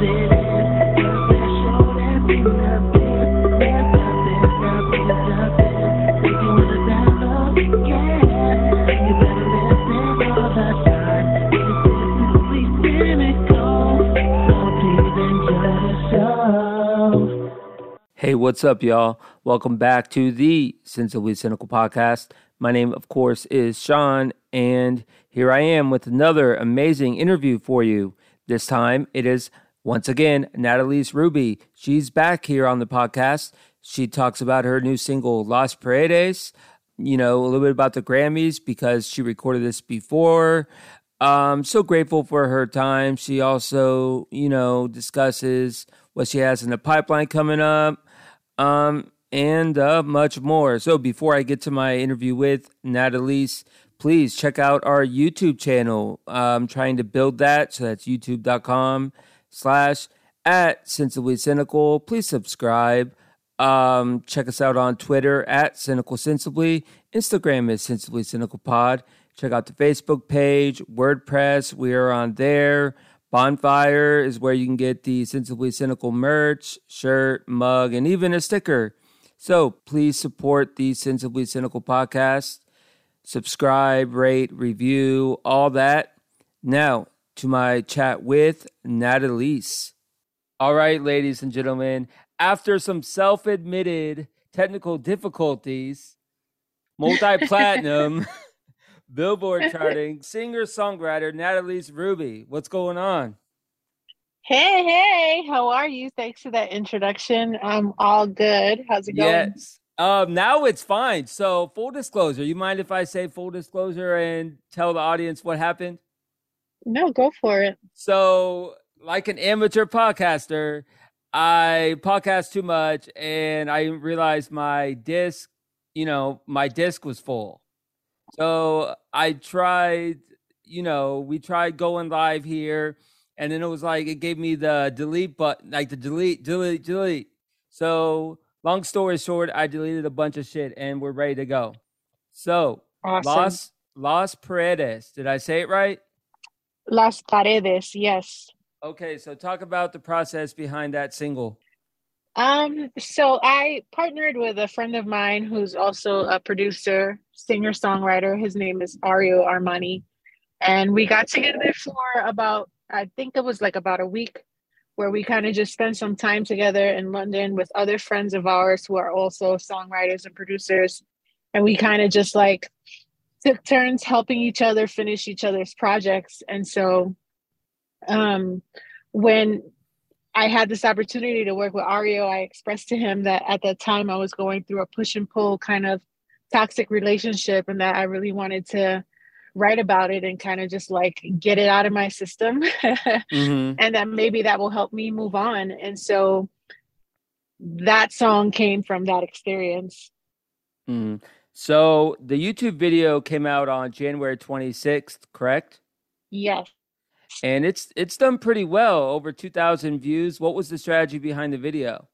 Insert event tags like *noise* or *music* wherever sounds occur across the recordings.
Hey, what's up, y'all? Welcome back to the Sensibly Cynical podcast. My name, of course, is Sean, and here I am with another amazing interview for you. This time it is once again Natalise Ruby. She's back here on the podcast. She talks about her new single, Las Paredes, you know, a little bit about the Grammys because she recorded this before. Um, so grateful for her time. She also, you know, discusses what she has in the pipeline coming up um, and uh, much more. So before I get to my interview with Natalise, please check out our YouTube channel. I'm trying to build that, so that's youtube.com slash at Sensibly Cynical. Please subscribe. Um, check us out on Twitter at Cynical Sensibly. Instagram is Sensibly Cynical Pod. Check out the Facebook page, WordPress. We are on there. Bonfire is where you can get the Sensibly Cynical merch, shirt, mug, and even a sticker. So please support the Sensibly Cynical podcast. Subscribe, rate, review, all that. Now to my chat with Natalise. All right, ladies and gentlemen, after some self admitted technical difficulties, *laughs* multi platinum. *laughs* Billboard charting singer songwriter Natalise Ruby. What's going on? Hey, hey, how are you? Thanks for that introduction. I'm all good. How's it going? Yes. Um, now it's fine. So, full disclosure, you mind if I say full disclosure and tell the audience what happened? No, go for it. So, like an amateur podcaster, I podcast too much and I realized my disc, you know, my disc was full. So I tried, you know, we tried going live here, and then it was like it gave me the delete button, like the delete, delete, delete. So long story short, I deleted a bunch of shit, and we're ready to go. So awesome. Las Paredes, did I say it right? Las Paredes, yes. Okay, so talk about the process behind that single. Um, so I partnered with a friend of mine who's also a producer, singer songwriter. His name is Ario Armani. And we got together for about, I think it was like about a week, where we kind of just spent some time together in London with other friends of ours who are also songwriters and producers. And we kind of just like took turns helping each other finish each other's projects. And so um when I had this opportunity to work with Ario. I expressed to him that at that time I was going through a push and pull kind of toxic relationship and that I really wanted to write about it and kind of just like get it out of my system *laughs* mm-hmm. and that maybe that will help me move on. And so that song came from that experience. Mm. So the YouTube video came out on January 26th, correct? Yes. And it's it's done pretty well over 2000 views. What was the strategy behind the video?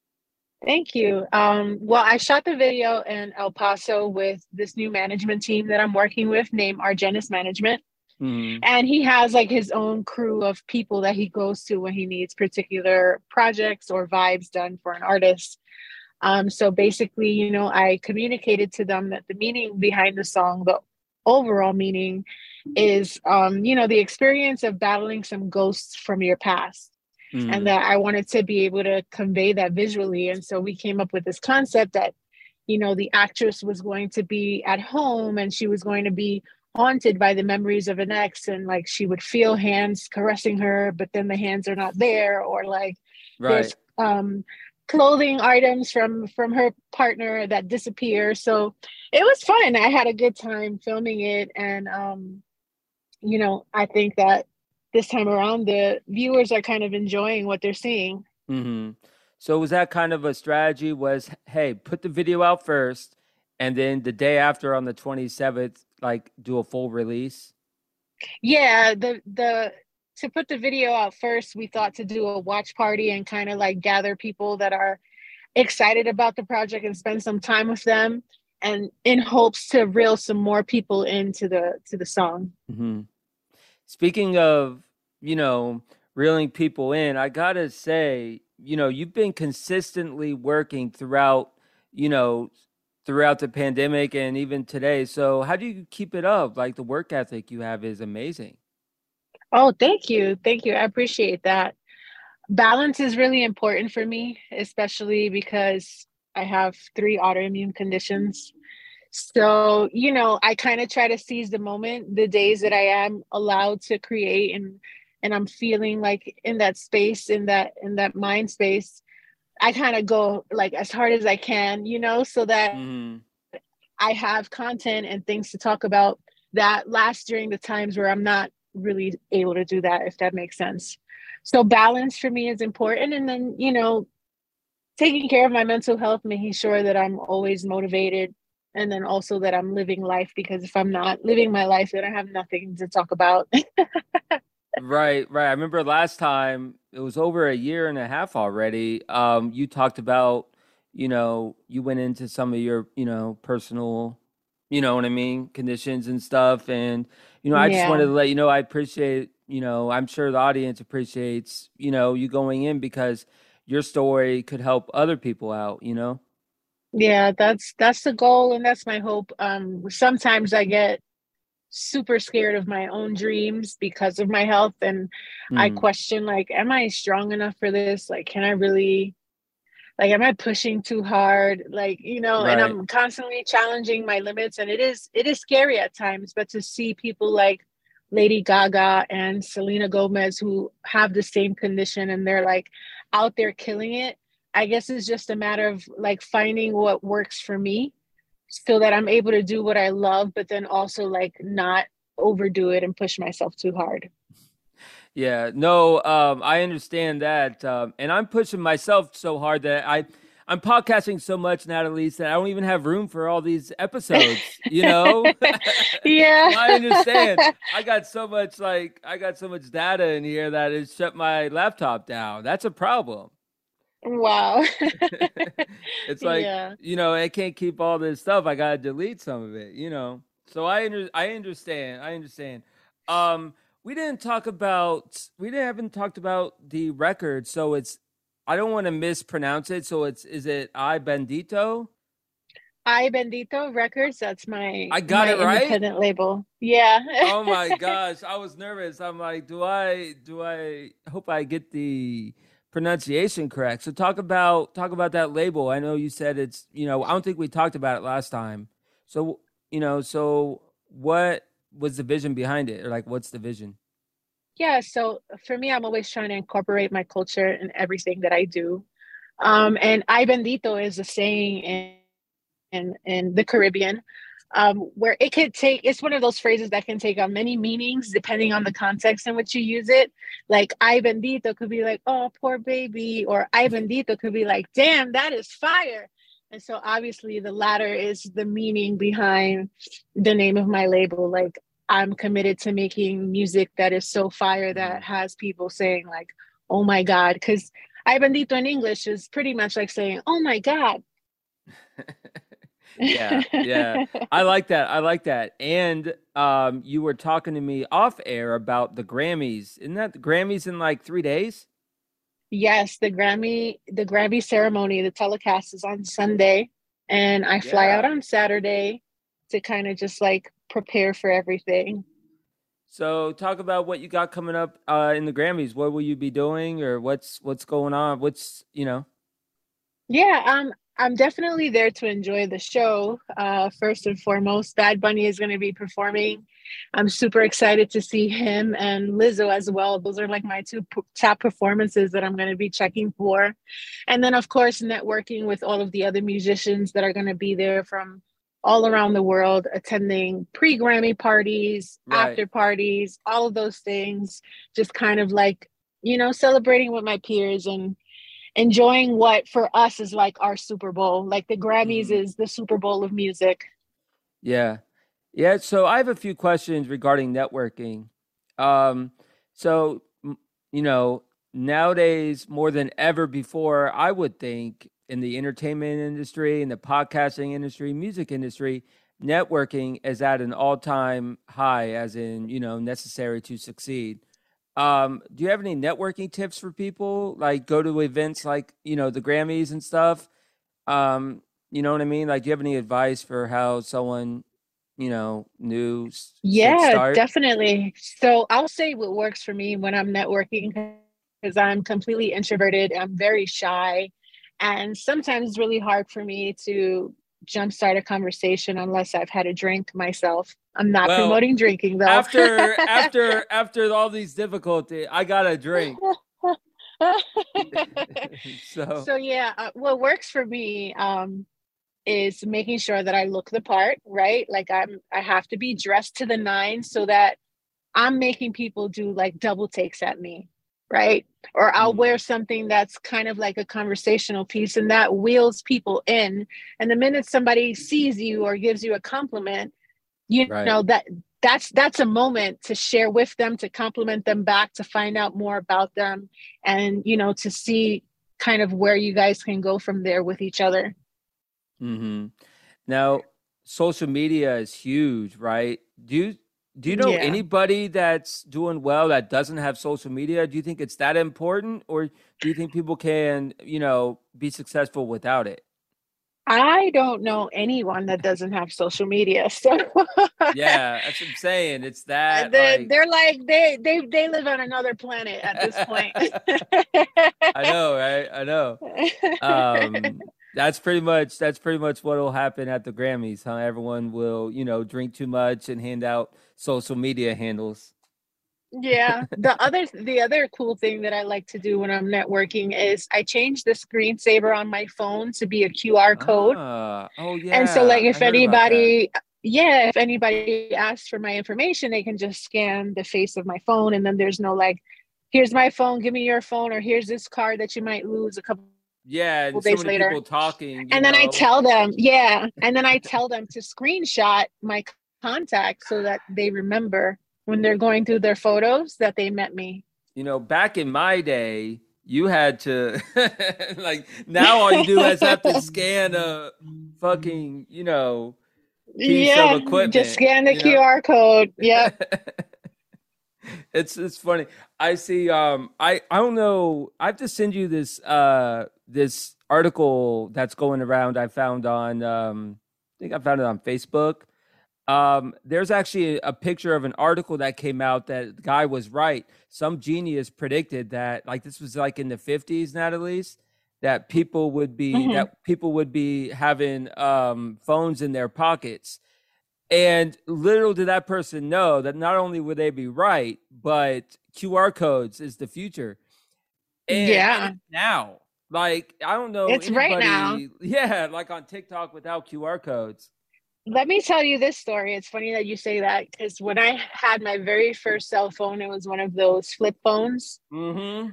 Thank you. Um, well i shot the video in el paso with this new management team that i'm working with named argenis management. Mm-hmm. and he has like his own crew of people that he goes to when he needs particular projects or vibes done for an artist um, so basically you know i communicated to them that the meaning behind the song the overall meaning is um, you know the experience of battling some ghosts from your past mm. and that i wanted to be able to convey that visually and so we came up with this concept that you know the actress was going to be at home and she was going to be haunted by the memories of an ex and like she would feel hands caressing her but then the hands are not there or like right. there's um clothing items from from her partner that disappear. So it was fun. I had a good time filming it. And um you know i think that this time around the viewers are kind of enjoying what they're seeing. Mm-hmm. so was that kind of a strategy was hey put the video out first and then the day after on the 27th like do a full release? Yeah the the to put the video out first, we thought to do a watch party and kind of like gather people that are excited about the project and spend some time with them and in hopes to reel some more people into the to the song mm-hmm. speaking of you know reeling people in. I gotta say, you know, you've been consistently working throughout, you know, throughout the pandemic and even today. So how do you keep it up? Like the work ethic you have is amazing. Oh, thank you. Thank you. I appreciate that. Balance is really important for me, especially because I have three autoimmune conditions. So, you know, I kind of try to seize the moment, the days that I am allowed to create and and I'm feeling like in that space, in that in that mind space, I kind of go like as hard as I can, you know, so that mm. I have content and things to talk about that last during the times where I'm not really able to do that, if that makes sense. So balance for me is important. And then, you know, taking care of my mental health, making sure that I'm always motivated and then also that I'm living life because if I'm not living my life, then I have nothing to talk about. *laughs* right, right. I remember last time it was over a year and a half already. Um, you talked about, you know, you went into some of your, you know, personal, you know what I mean, conditions and stuff. And, you know, I yeah. just wanted to let you know I appreciate, you know, I'm sure the audience appreciates, you know, you going in because your story could help other people out, you know? Yeah, that's that's the goal and that's my hope. Um sometimes I get super scared of my own dreams because of my health and mm. I question like am I strong enough for this? Like can I really like am I pushing too hard? Like, you know, right. and I'm constantly challenging my limits and it is it is scary at times, but to see people like Lady Gaga and Selena Gomez who have the same condition and they're like out there killing it. I guess it's just a matter of like finding what works for me so that I'm able to do what I love, but then also like not overdo it and push myself too hard. Yeah, no, um, I understand that. Um, and I'm pushing myself so hard that I I'm podcasting so much, Natalie, that I don't even have room for all these episodes. You know? *laughs* *laughs* yeah. I understand. I got so much like I got so much data in here that it shut my laptop down. That's a problem. Wow. *laughs* it's like yeah. you know, I can't keep all this stuff. I gotta delete some of it. You know. So I under, I understand. I understand. Um, we didn't talk about we didn't haven't talked about the record. So it's I don't want to mispronounce it. So it's is it Ay Bendito? Ay Bendito Records. That's my I got my it right. Independent label. Yeah. oh my *laughs* gosh, I was nervous. I'm like, do I do I hope I get the pronunciation correct? So talk about talk about that label. I know you said it's you know I don't think we talked about it last time. So you know so what was the vision behind it or like what's the vision? Yeah, so for me, I'm always trying to incorporate my culture in everything that I do. Um, and ay bendito is a saying in, in, in the Caribbean um, where it could take, it's one of those phrases that can take on many meanings depending on the context in which you use it. Like ay bendito could be like, oh, poor baby, or ay bendito could be like, damn, that is fire. And so obviously the latter is the meaning behind the name of my label. Like I'm committed to making music that is so fire that mm-hmm. has people saying like, "Oh my god," because "Ay bendito" in English is pretty much like saying, "Oh my god." *laughs* yeah, yeah, I like that. I like that. And um, you were talking to me off air about the Grammys. Isn't that the Grammys in like three days? Yes, the Grammy the Grammy ceremony, the telecast is on Sunday, and I fly yeah. out on Saturday to kind of just like prepare for everything. So, talk about what you got coming up uh, in the Grammys. What will you be doing, or what's what's going on? What's you know? Yeah, um, I'm definitely there to enjoy the show. Uh, first and foremost, Bad Bunny is going to be performing. I'm super excited to see him and Lizzo as well. Those are like my two p- top performances that I'm going to be checking for. And then, of course, networking with all of the other musicians that are going to be there from all around the world attending pre Grammy parties, right. after parties, all of those things, just kind of like, you know, celebrating with my peers and enjoying what for us is like our Super Bowl. Like the Grammys mm-hmm. is the Super Bowl of music. Yeah. Yeah. So I have a few questions regarding networking. Um, so, you know, nowadays more than ever before, I would think in the entertainment industry, in the podcasting industry, music industry, networking is at an all-time high, as in you know necessary to succeed. Um, do you have any networking tips for people? Like go to events like, you know, the Grammys and stuff. Um, you know what I mean? Like, do you have any advice for how someone, you know, new? Yeah, definitely. So I'll say what works for me when I'm networking because I'm completely introverted. I'm very shy. And sometimes it's really hard for me to jumpstart a conversation unless I've had a drink myself. I'm not well, promoting drinking though. after *laughs* after after all these difficulties, I got a drink. *laughs* so so yeah, uh, what works for me um, is making sure that I look the part, right? Like I'm I have to be dressed to the nine so that I'm making people do like double takes at me right? Or I'll mm. wear something that's kind of like a conversational piece and that wheels people in. And the minute somebody sees you or gives you a compliment, you right. know that that's that's a moment to share with them, to compliment them back, to find out more about them, and you know, to see kind of where you guys can go from there with each other. Mm-hmm. Now, social media is huge, right? Do you do you know yeah. anybody that's doing well that doesn't have social media? Do you think it's that important, or do you think people can, you know, be successful without it? I don't know anyone that doesn't have social media. So yeah, that's what I'm saying. It's *laughs* that they're like, they're like they they they live on another planet at this point. *laughs* I know, right? I know. *laughs* Um, that's pretty much that's pretty much what will happen at the Grammys, huh? Everyone will, you know, drink too much and hand out social media handles. Yeah. *laughs* The other the other cool thing that I like to do when I'm networking is I change the screensaver on my phone to be a QR code. Ah, oh yeah. And so like if anybody yeah, if anybody asks for my information, they can just scan the face of my phone and then there's no like here's my phone, give me your phone or here's this card that you might lose a couple yeah, and so later. people talking. And then know. I tell them, yeah, and then I tell them to screenshot my contact so that they remember when they're going through their photos that they met me. You know, back in my day, you had to *laughs* like now all you do is have to *laughs* scan a fucking, you know, piece yeah, of equipment. Just scan the QR know? code. *laughs* Yeah. it's it's funny. I see um I I don't know. I have to send you this uh this article that's going around I found on um I think I found it on Facebook. Um, there's actually a picture of an article that came out that the guy was right. Some genius predicted that like this was like in the 50s, Natalise, that people would be mm-hmm. that people would be having um phones in their pockets. And little did that person know that not only would they be right, but QR codes is the future. And yeah. Now like I don't know. It's anybody, right now. *laughs* Yeah, like on TikTok without QR codes. Let me tell you this story. It's funny that you say that because when I had my very first cell phone, it was one of those flip phones. Mm-hmm.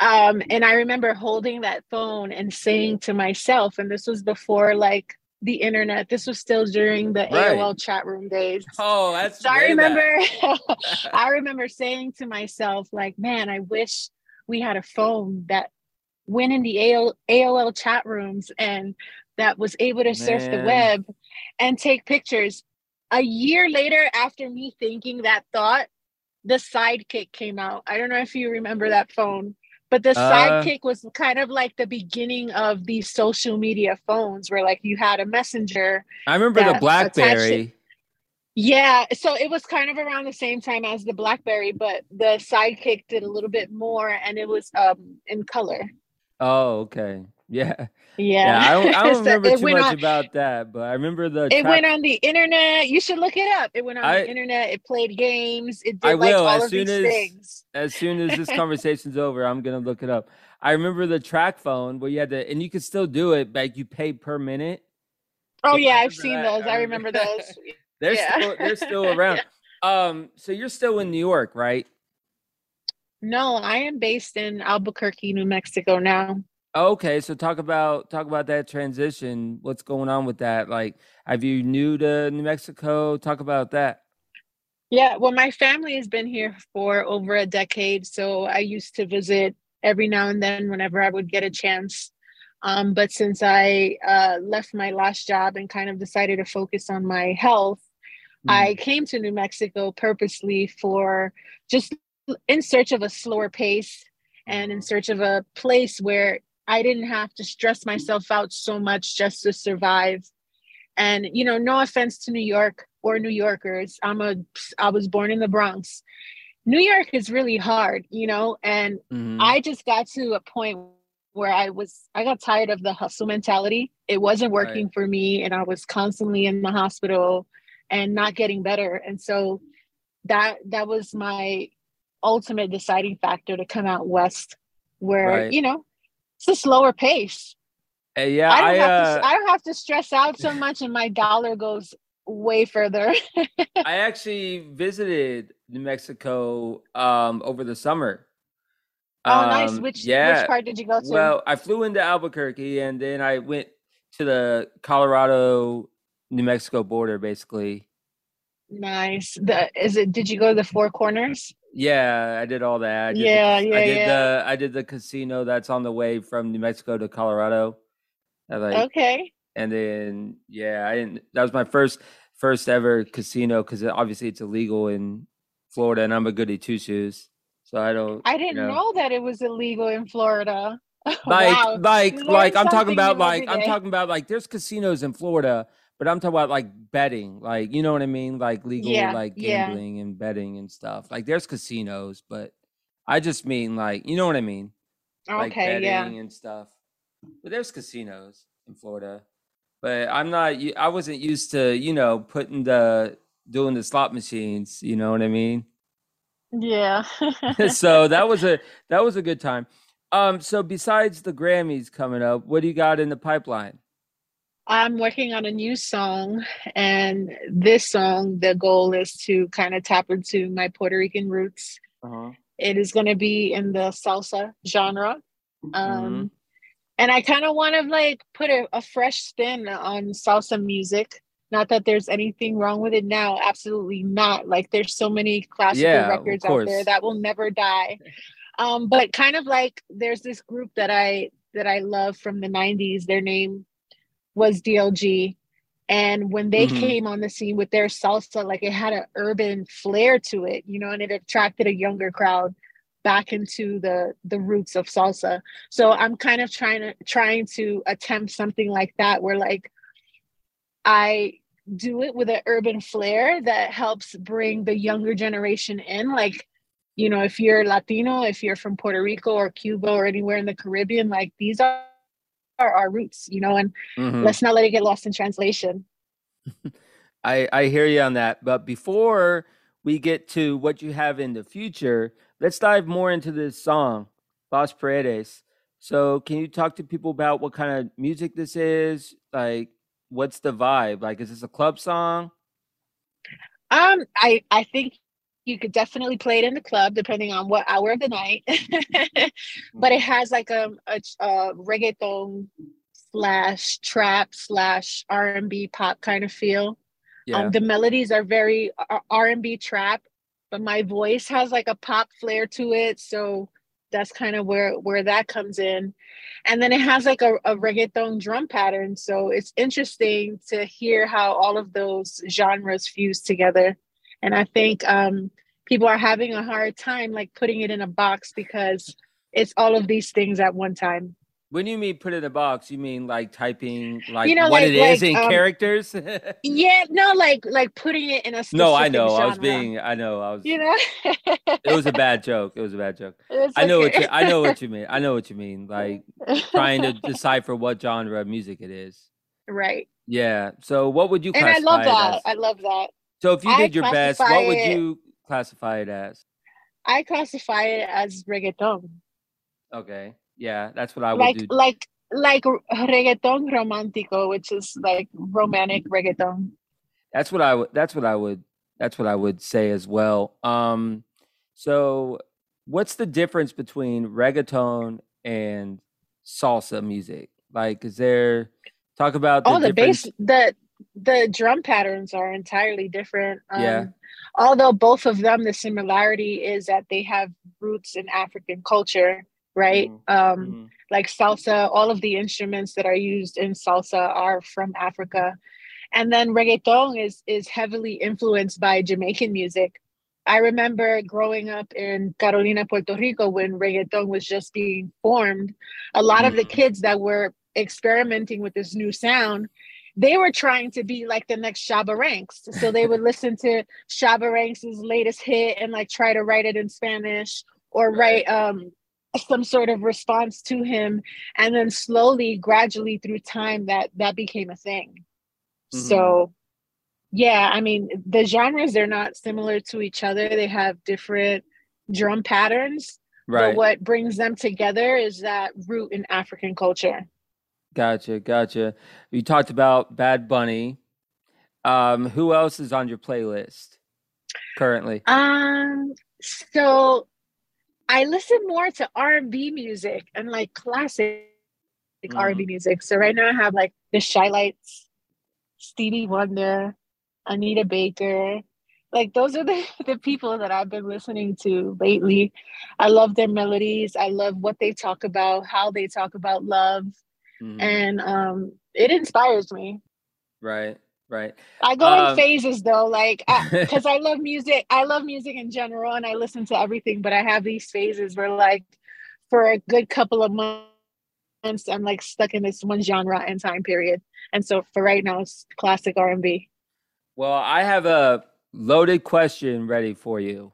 Um, and I remember holding that phone and saying to myself, and this was before like the internet. This was still during the right. AOL chat room days. Oh, that's so I remember *laughs* *laughs* I remember saying to myself, like, man, I wish we had a phone that went in the AOL, AOL chat rooms and that was able to surf the web and take pictures. A year later, after me thinking that thought, the sidekick came out. I don't know if you remember that phone, but the uh, sidekick was kind of like the beginning of these social media phones where like you had a messenger. I remember the Blackberry. Yeah, so it was kind of around the same time as the BlackBerry, but the Sidekick did a little bit more, and it was um in color. Oh, okay. *laughs* Yeah. Yeah. yeah I don't, I *laughs* don't remember too much on, about that, but I remember the. It went on the internet. You should look it up. It went on I, the internet. It played games. It did I like will as soon as things. as soon as this *laughs* conversation's over. I'm gonna look it up. I remember the TracFone where you had to, and you could still do it, but you pay per minute. Oh yeah, I've seen that. those. I remember, those. they're yeah. still they're still around. Um, so you're still in New York, right? No, I am based in Albuquerque, New Mexico now. Okay, so talk about talk about that transition. What's going on with that? Like, have you new to New Mexico? Talk about that. Yeah, well, my family has been here for over a decade, so I used to visit every now and then whenever I would get a chance. Um, but since I uh, left my last job and kind of decided to focus on my health, mm. I came to New Mexico purposely for just in search of a slower pace and in search of a place where I didn't have to stress myself out so much just to survive. And you know, no offense to New York or New Yorkers. I'm a I was born in the Bronx. New York is really hard, you know, and mm-hmm. I just got to a point where I was I got tired of the hustle mentality. It wasn't working right. for me and I was constantly in the hospital and not getting better. And so that that was my ultimate deciding factor to come out west where, right. you know, it's a slower pace. Uh, yeah, I don't, I, have uh, to, I don't have to stress out so much and my dollar goes way further. *laughs* I actually visited New Mexico um, over the summer Oh, um, nice. Which yeah. which part did you go to? Well, I flew into Albuquerque and then I went to the Colorado New Mexico border basically. Nice. The is it did you go to the Four Corners? Yeah, I did all that. Did yeah, the, yeah, I did yeah. the I did the casino that's on the way from New Mexico to Colorado. Like, okay. And then yeah, I didn't that was my first first ever casino because obviously it's illegal in Florida and I'm a goody two shoes. So I don't. I didn't you know. know. that it was illegal in Florida. *laughs* Like, wow. like, like I'm talking about, like I'm talking about, like there's casinos in Florida, but I'm talking about like betting, like you know what I mean, like legal, yeah, like gambling yeah. and betting and stuff. Like there's casinos, but I just mean like you know what I mean, like okay, betting yeah. and stuff. But there's casinos in Florida, but I'm not. I wasn't used to you know putting the doing the slot machines. You know what I mean? Yeah. *laughs* so that was a that was a good time. Um, so besides the Grammys coming up, what do you got in the pipeline? I'm working on a new song, and this song, the goal is to kind of tap into my Puerto Rican roots. Uh-huh. It is going to be in the salsa genre. Um, mm-hmm. And I kind of want to like put a, a fresh spin on salsa music. Not that there's anything wrong with it now. Absolutely not. Like there's so many classical yeah, records out there that will never die. Um, but kind of like there's this group that I that I love from the 90s. Their name was DLG. And when they mm-hmm. came on the scene with their salsa, like it had an urban flair to it, you know, and it attracted a younger crowd back into the the roots of salsa. So I'm kind of trying to trying to attempt something like that where like I do it with an urban flair that helps bring the younger generation in. Like, you know, if you're Latino, if you're from Puerto Rico or Cuba or anywhere in the Caribbean, like these are, are our roots, you know, and mm-hmm. let's not let it get lost in translation. *laughs* I, I hear you on that. But before we get to what you have in the future, let's dive more into this song, Las Paredes. So, can you talk to people about what kind of music this is? Like, what's the vibe? Like, is this a club song? Um, I I think you could definitely play it in the club depending on what hour of the night. *laughs* but it has like a, a, a reggaeton slash trap slash R and B pop kind of feel. Yeah. Um, the melodies are very R and B trap, but my voice has like a pop flair to it. So that's kind of where where that comes in and then it has like a, a reggaeton drum pattern so it's interesting to hear how all of those genres fuse together and i think um, people are having a hard time like putting it in a box because it's all of these things at one time when you mean put it in a box, you mean like typing like you know, what like, it is like, in um, characters? *laughs* yeah, no, like like putting it in a No, I know. Genre. I was being I know. I was You know It was a bad joke. It was a bad joke. I know what you I know what you mean. I know what you mean. Like trying to *laughs* decipher what genre of music it is. Right. Yeah. So what would you And I love that. I love that. So if you I did your best, what would you classify it as? I classify it as reggaeton. Okay. Yeah, that's what I would like, do. Like like reggaeton romantico, which is like romantic reggaeton. That's what I would. That's what I would. That's what I would say as well. Um, so what's the difference between reggaeton and salsa music? Like, is there talk about the oh the bass the the drum patterns are entirely different. Um, yeah. Although both of them, the similarity is that they have roots in African culture right? Mm-hmm. Um, mm-hmm. Like salsa, all of the instruments that are used in salsa are from Africa. And then reggaeton is is heavily influenced by Jamaican music. I remember growing up in Carolina, Puerto Rico, when reggaeton was just being formed. A lot mm-hmm. of the mm-hmm. kids that were experimenting with this new sound, they were trying to be like the next Shabba Ranks. So they would listen to Shabba Ranks' latest hit and like try to write it in Spanish or write um, some sort of response to him. And then slowly, gradually through time, that that became a thing. Mm-hmm. So yeah, I mean, the genres, they're not similar to each other. They have different drum patterns. Right. But what brings them together is that root in African culture. Gotcha, gotcha. You talked about Bad Bunny. Um, who else is on your playlist currently? Um, so I listen more to R and B music and like classic mm. R and B music. So right now I have like the Chi-Lites, Stevie Wonder, Anita Baker. Like those are the, *laughs* the people that I've been listening to lately. I love their melodies. I love what they talk about, how they talk about love. Mm-hmm. And um it inspires me. Right, right. I go um, in phases though, like because I, *laughs* I love music. I love music in general and I listen to everything, but I have these phases where like for a good couple of months I'm like stuck in this one genre and time period. And so for right now it's classic R&B. Well, I have a loaded question ready for you.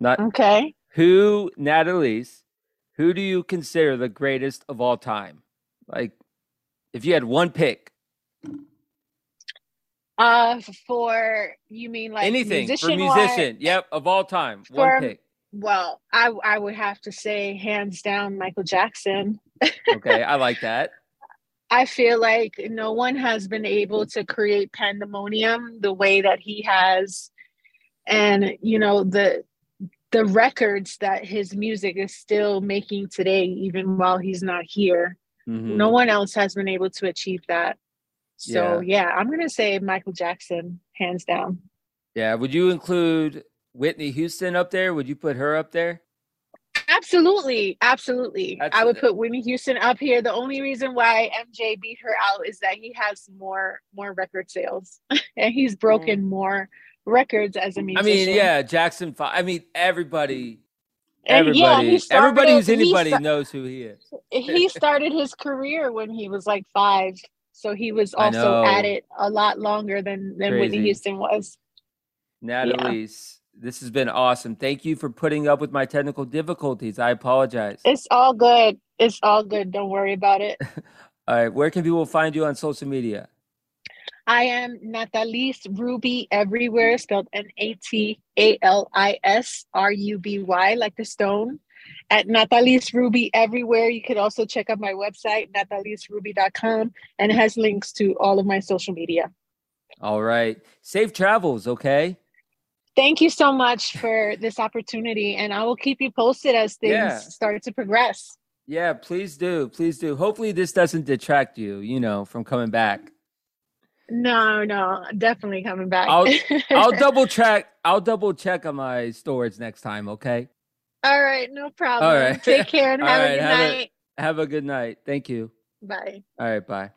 Not okay. Who, Natalise, who do you consider the greatest of all time? Like, if you had one pick. Uh, for you mean like anything musician for musician? Yep, of all time, for, one pick. Well, I I would have to say hands down Michael Jackson. okay, I like *laughs* that. I feel like no one has been able to create pandemonium the way that he has. And, you know, the the records that his music is still making today, even while he's not here. Mm-hmm. No one else has been able to achieve that. So yeah, yeah I'm gonna say Michael Jackson, hands down. Yeah. Would you include Whitney Houston up there? Would you put her up there? Absolutely, absolutely. That's I would put Whitney Houston up here. The only reason why MJ beat her out is that he has more more record sales *laughs* and he's broken mm. more records as a musician. I mean, yeah, Jackson. I mean, everybody. Everybody, yeah, started, everybody who's anybody sta- knows who he is. he started his career when he was like five, so he was also at it a lot longer than than Crazy. Whitney Houston was. Natalise. Yeah this has been awesome. Thank you for putting up with my technical difficulties. I apologize. It's all good. It's all good. Don't worry about it. *laughs* all right. Where can people find you on social media? I am Natalise Ruby everywhere, spelled N A T A L I S R U B Y, like the stone. At Natalise Ruby everywhere. You can also check out my website, nataliseruby.com, and it has links to all of my social media. All right. Safe travels, okay? thank you so much for this opportunity and i will keep you posted as things yeah. start to progress yeah please do please do hopefully this doesn't detract you you know from coming back no no definitely coming back. I'll i'll *laughs* double check i'll double check on my storage next time okay? All right no problem. All right. Take care and *laughs* have right, a good have night. a, have a good night. Thank you. Bye. All right bye